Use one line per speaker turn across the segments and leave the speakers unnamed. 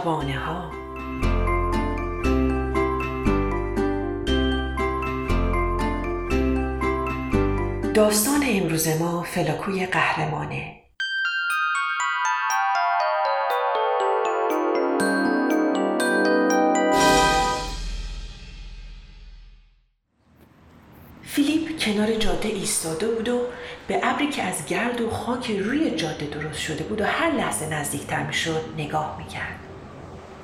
شبانه ها داستان امروز ما فلاکوی قهرمانه. فیلیپ کنار جاده ایستاده بود و به ابری که از گرد و خاک روی جاده درست شده بود و هر لحظه نزدیکتر می‌شد نگاه می‌کرد.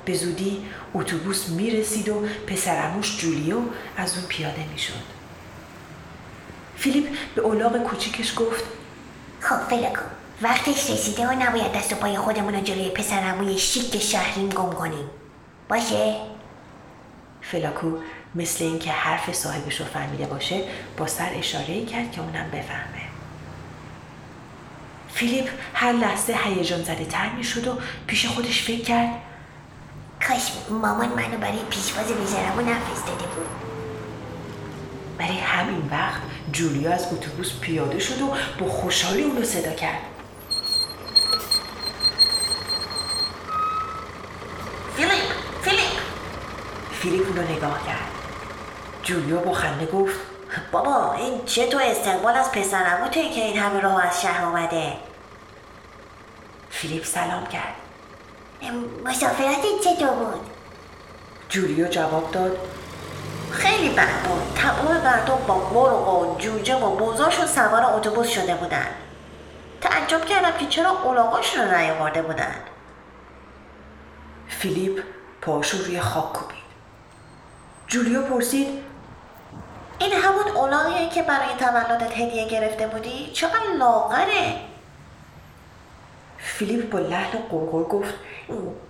به زودی اتوبوس می‌رسید و پسرموش جولیو از اون پیاده می‌شد. فیلیپ به اولاغ کوچیکش گفت
خب فلکو وقتش رسیده و نباید دست و پای خودمون رو جلوی پسرموی شیک شهریم گم کنیم. باشه؟
فلاکو مثل اینکه حرف صاحبش رو فهمیده باشه با سر اشاره کرد که اونم بفهمه. فیلیپ هر لحظه هیجان زده تر می شد و پیش خودش فکر کرد
کاش مامان منو برای پیشواز پسرعمو نفرستاده بود.
برای همین وقتی جولیو از اتوبوس پیاده شد و با خوشحالی اونو صدا کرد.
فیلیپ فیلیپ.
فیلیپ اونو نگاه کرد. جولیو با خنده گفت
بابا این چه تو استقبال از پسرمو توی که این همه راه از شهر اومده؟
فیلیپ سلام کرد.
مسافرت چطور بود؟
جولیا جواب داد.
خیلی بد بود. تمام مردم با مرغ و جوجه و موزاشون سوار اتوبوس شده بودن. تعجب کردم که چرا اولاغاشون رو نیاورده بودن.
فیلیپ پاشو روی خاک کوبید. جولیا پرسید
این همون اولاغیه که برای تولدت هدیه گرفته بودی؟ چقدر لاغره؟
فیلیپ با لحن قرقر گفت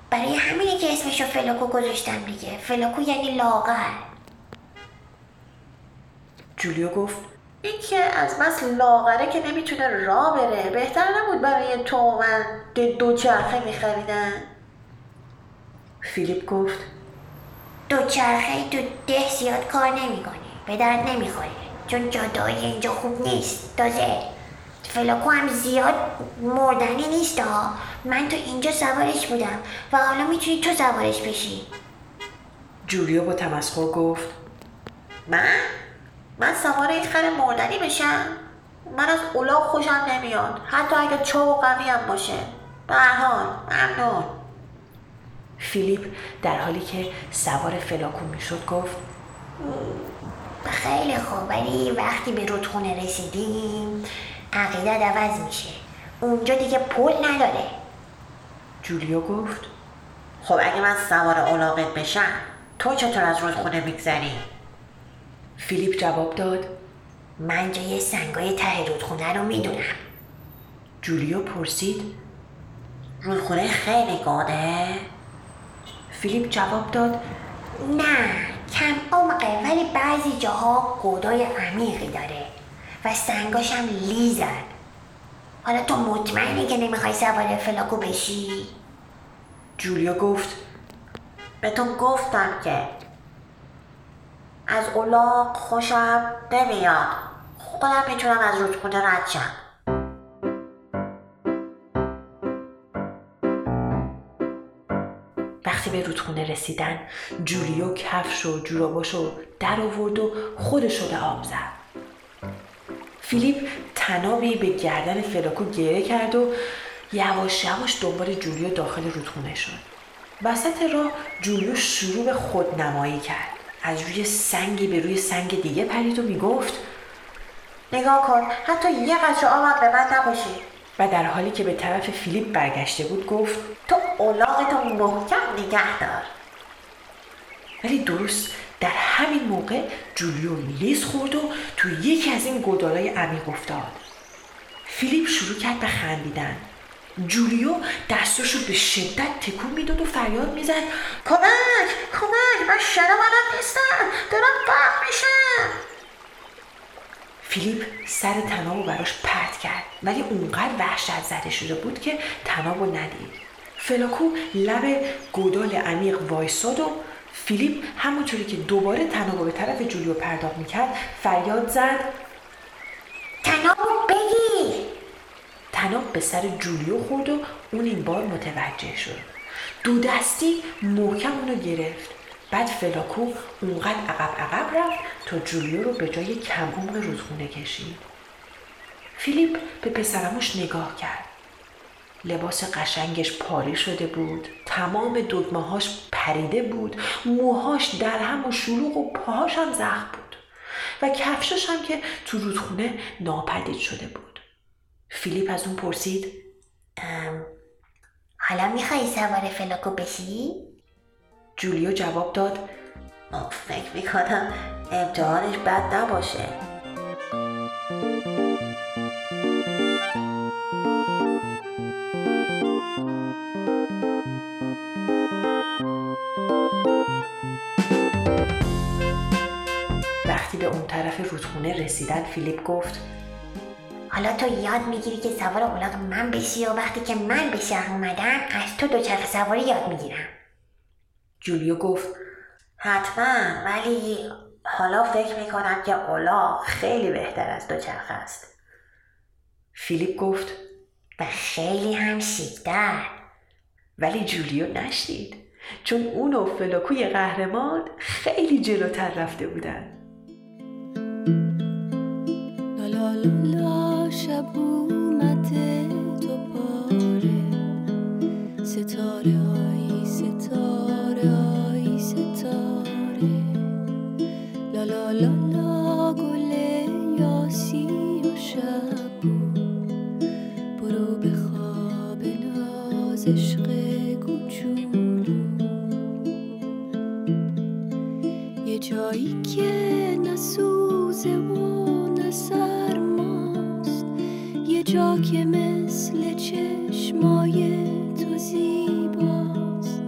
برای همینه که اسمشو فلاکو گذاشتم دیگه. فلاکو یعنی لاغر.
جولیا گفت
این که از بس لاغره که نمی‌تونه راه بره. بهتر نبود برای تو من دو چرخه میخریدن.
فیلیپ گفت
دو چرخه تو ده زیاد کار نمی‌کنه. به درد نمی‌خوره. چون جادههای اینجا خوب نیست. تازه فلاکو هم زیاد مردنی نیست ها من تو اینجا سوارش بودم و حالا می‌تونی تو سوارش بشی.
جولیا با تمسخر گفت.
من؟ من سوار این خر مردنی بشم؟ من از اولاغ خوشم نمیاد. حتی اگه چو و قوی هم باشه. به هر حال ممنون.
فیلیپ در حالی که سوار فلاکو می‌شد گفت.
خیلی خوب ولی وقتی به رودخونه رسیدیم عقیدت عوض میشه. اونجا دیگه پل نداره.
جولیا گفت
خب اگه من سوار اولاغت بشم تو چطور از رودخونه میگذری؟
فیلیپ جواب داد
من جای سنگای ته رودخونه رو می‌دونم.
جولیو پرسید
رودخونه خیلی گوده؟
فیلیپ جواب داد
نه کم عمقه ولی بعضی جاها گودالای عمیقی داره و سنگاش هم لیزن حالا تو مطمئنی که نمی‌خوای سوار فلاکو بشی؟
جولیو گفت
بهتون گفتم که از اولاق خوشم نمیاد. خودم می‌تونم از رودخونه رد شم.
وقتی به رودخونه رسیدن جولیو کفش و جوراباشو در آورد و خودشو به آب زد. فیلیپ تنابی به گردن فلاکو گره کرد و یواش یواش دنبال جولیو داخل رودخونه شد. وسط راه جولیو شروع به خودنمایی کرد. از روی سنگی به روی سنگ دیگه پرید و می‌گفت
نگاه کن حتی یه قطره آب به من نباشه.
و در حالی که به طرف فیلیپ برگشته بود گفت
تو اولاغتو محکم نگه دار.
ولی درست در همین موقع جولیو لیز خورد و تو یکی از این گودالای عمیق افتاد. فیلیپ شروع کرد به خندیدن. جولیو دستاشو به شدت تکون می‌داد و فریاد می‌زد.
کمک کمک من شنا بلد نیستم. دارم غرق میشم.
فیلیپ سر طنابو براش پرت کرد. ولی اونقدر وحشت زده شده بود که طنابو ندید. فلاکو لب گودال عمیق وایساد و فیلیپ همونطوری که دوباره طنابو به طرف جولیو پرت می‌کرد فریاد زد. تناب به سر جولیو خورد و اون این بار متوجه شد. دو دستی محکم اونو گرفت. بعد فلاکو اونقدر عقب عقب رفت تا جولیو رو به جای کم عمق رودخونه کشید. فیلیپ به پسرموش نگاه کرد. لباس قشنگش پاری شده بود. تمام دگمهاش پریده بود. موهاش در هم و شلوغ و پاهاش هم زخم بود. و کفشش هم که تو رودخونه ناپدید شده بود. فیلیپ از اون پرسید
حالا میخوایی سوار فلاکو بشی؟
جولیو جواب داد
فکر می‌کنم امتحانش بد نباشه
وقتی به اون طرف رودخونه رسیدن فیلیپ گفت
حالا تو یاد می‌گیری که سوار اولاغ من بشی و وقتی که من به شهر اومدم از تو دوچرخه سواری یاد می‌گیرم.
جولیو گفت
حتما ولی حالا فکر می‌کنم که اولاغ خیلی بهتر از دوچرخه است.
فیلیپ گفت
و خیلی هم شیکتر.
ولی جولیو نشنید چون اون و فلاکوی قهرمان خیلی جلوتر رفته بودن.
شب اومده دوباره ستاره های ستاره های ستاره. لا لا لا لا گل یاسی و شب. برو به خواب ناز که مثل چشمای تو زیباست.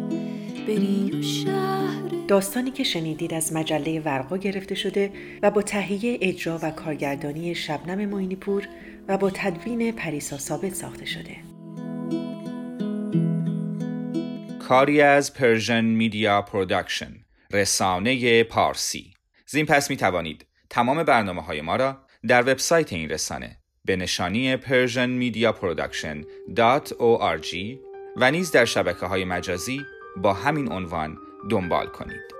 بری و شهر
داستانی که شنیدید از مجله ورقا گرفته شده و با تهیه اجرا و کارگردانی شبنم معینی پور و با تدوین پریسا ثابت ساخته شده.
کاری از Persian Media Production رسانه پارسی. زین پس می توانید تمام برنامه های ما را در وبسایت این رسانه به نشانی persianmediaproduction.org و نیز در شبکه های مجازی با همین عنوان دنبال کنید.